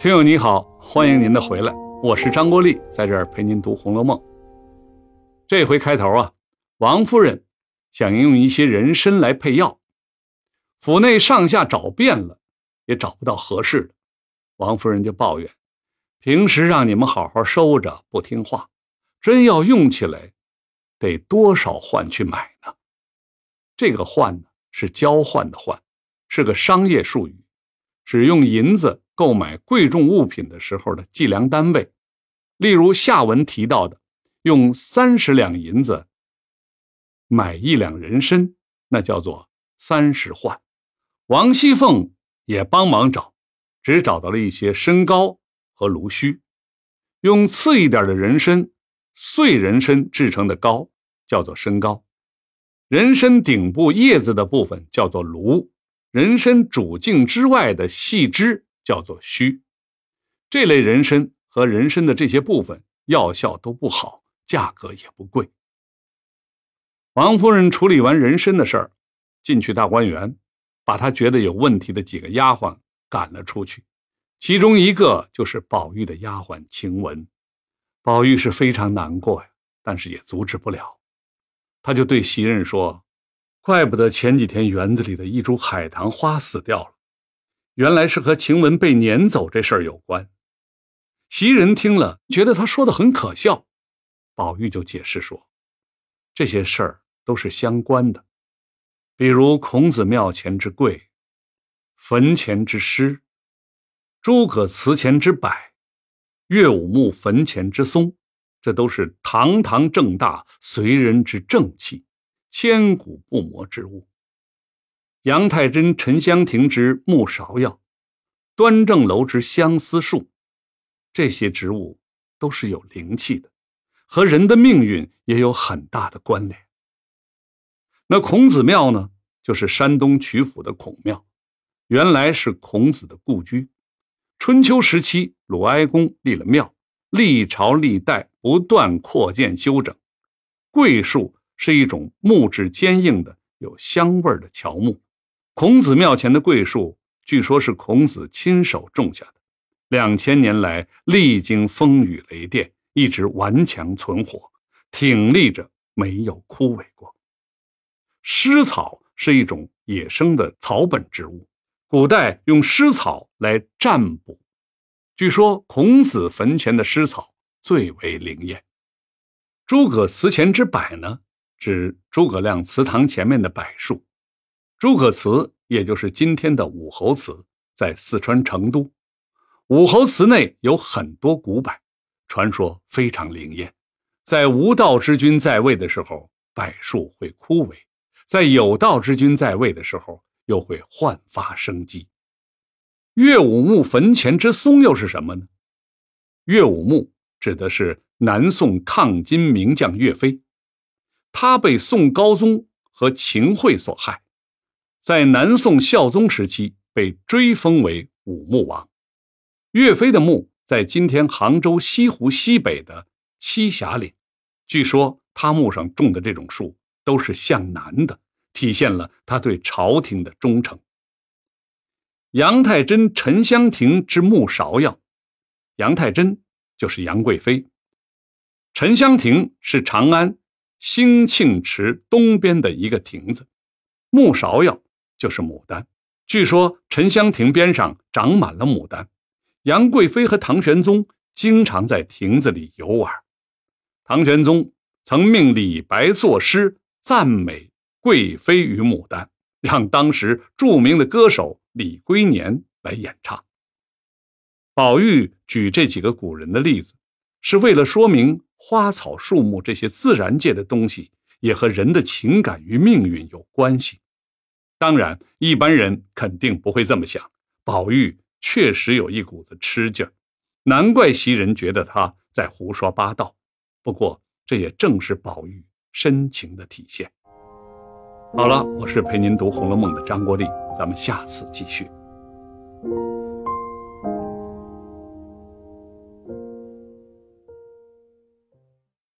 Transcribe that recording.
听友你好，欢迎您的回来，我是张国立，在这儿陪您读《红楼梦》。这回开头啊，王夫人想用一些人参来配药，府内上下找遍了，也找不到合适的，王夫人就抱怨：平时让你们好好收着，不听话，真要用起来，得多少换去买呢？这个换呢，是交换的换，是个商业术语，使用银子。购买贵重物品的时候的计量单位，例如下文提到的，用三十两银子买一两人参，那叫做三十换。王熙凤也帮忙找，只找到了一些参膏和芦须，用次一点的人参碎人参制成的膏叫做参膏，人参顶部叶子的部分叫做芦，人参主茎之外的细枝。叫做虚，这类人参和人参的这些部分药效都不好，价格也不贵。王夫人处理完人参的事儿，进去大观园，把她觉得有问题的几个丫鬟赶了出去，其中一个就是宝玉的丫鬟晴雯。宝玉是非常难过呀，但是也阻止不了，他就对袭人说：“怪不得前几天园子里的一株海棠花死掉了。”原来是和晴雯被撵走这事儿有关。袭人听了，觉得他说的很可笑。宝玉就解释说：“这些事儿都是相关的，比如孔子庙前之桂，坟前之诗，诸葛祠前之柏，岳武穆坟前之松，这都是堂堂正大随人之正气，千古不磨之物。”杨太真、沉香亭之木芍药，端正楼之相思树，这些植物都是有灵气的，和人的命运也有很大的关联。那孔子庙呢，就是山东曲阜的孔庙，原来是孔子的故居。春秋时期，鲁哀公立了庙，历朝历代不断扩建修整。桂树是一种木质坚硬的、有香味的乔木。孔子庙前的桂树，据说是孔子亲手种下的，两千年来历经风雨雷电，一直顽强存活，挺立着，没有枯萎过。湿草是一种野生的草本植物，古代用湿草来占卜，据说孔子坟前的湿草最为灵验。诸葛祠前之柏呢，指诸葛亮祠堂前面的柏树。诸葛祠，也就是今天的武侯祠，在四川成都。武侯祠内有很多古柏，传说非常灵验。在无道之君在位的时候，柏树会枯萎；在有道之君在位的时候，又会焕发生机。岳武穆坟前之松又是什么呢？岳武穆指的是南宋抗金名将岳飞，他被宋高宗和秦桧所害。在南宋孝宗时期，被追封为武穆王。岳飞的墓在今天杭州西湖西北的栖霞岭。据说他墓上种的这种树都是向南的，体现了他对朝廷的忠诚。杨太真、沉香亭之木芍药，杨太真就是杨贵妃，沉香亭是长安兴庆池东边的一个亭子，木芍药。就是牡丹，据说沉香亭边上长满了牡丹。杨贵妃和唐玄宗经常在亭子里游玩。唐玄宗曾命李白作诗赞美贵妃与牡丹，让当时著名的歌手李龟年来演唱。宝玉举这几个古人的例子，是为了说明花草树木这些自然界的东西也和人的情感与命运有关系。当然，一般人肯定不会这么想。宝玉确实有一股子痴劲儿，难怪袭人觉得他在胡说八道。不过，这也正是宝玉深情的体现。好了，我是陪您读《红楼梦》的张国立，咱们下次继续。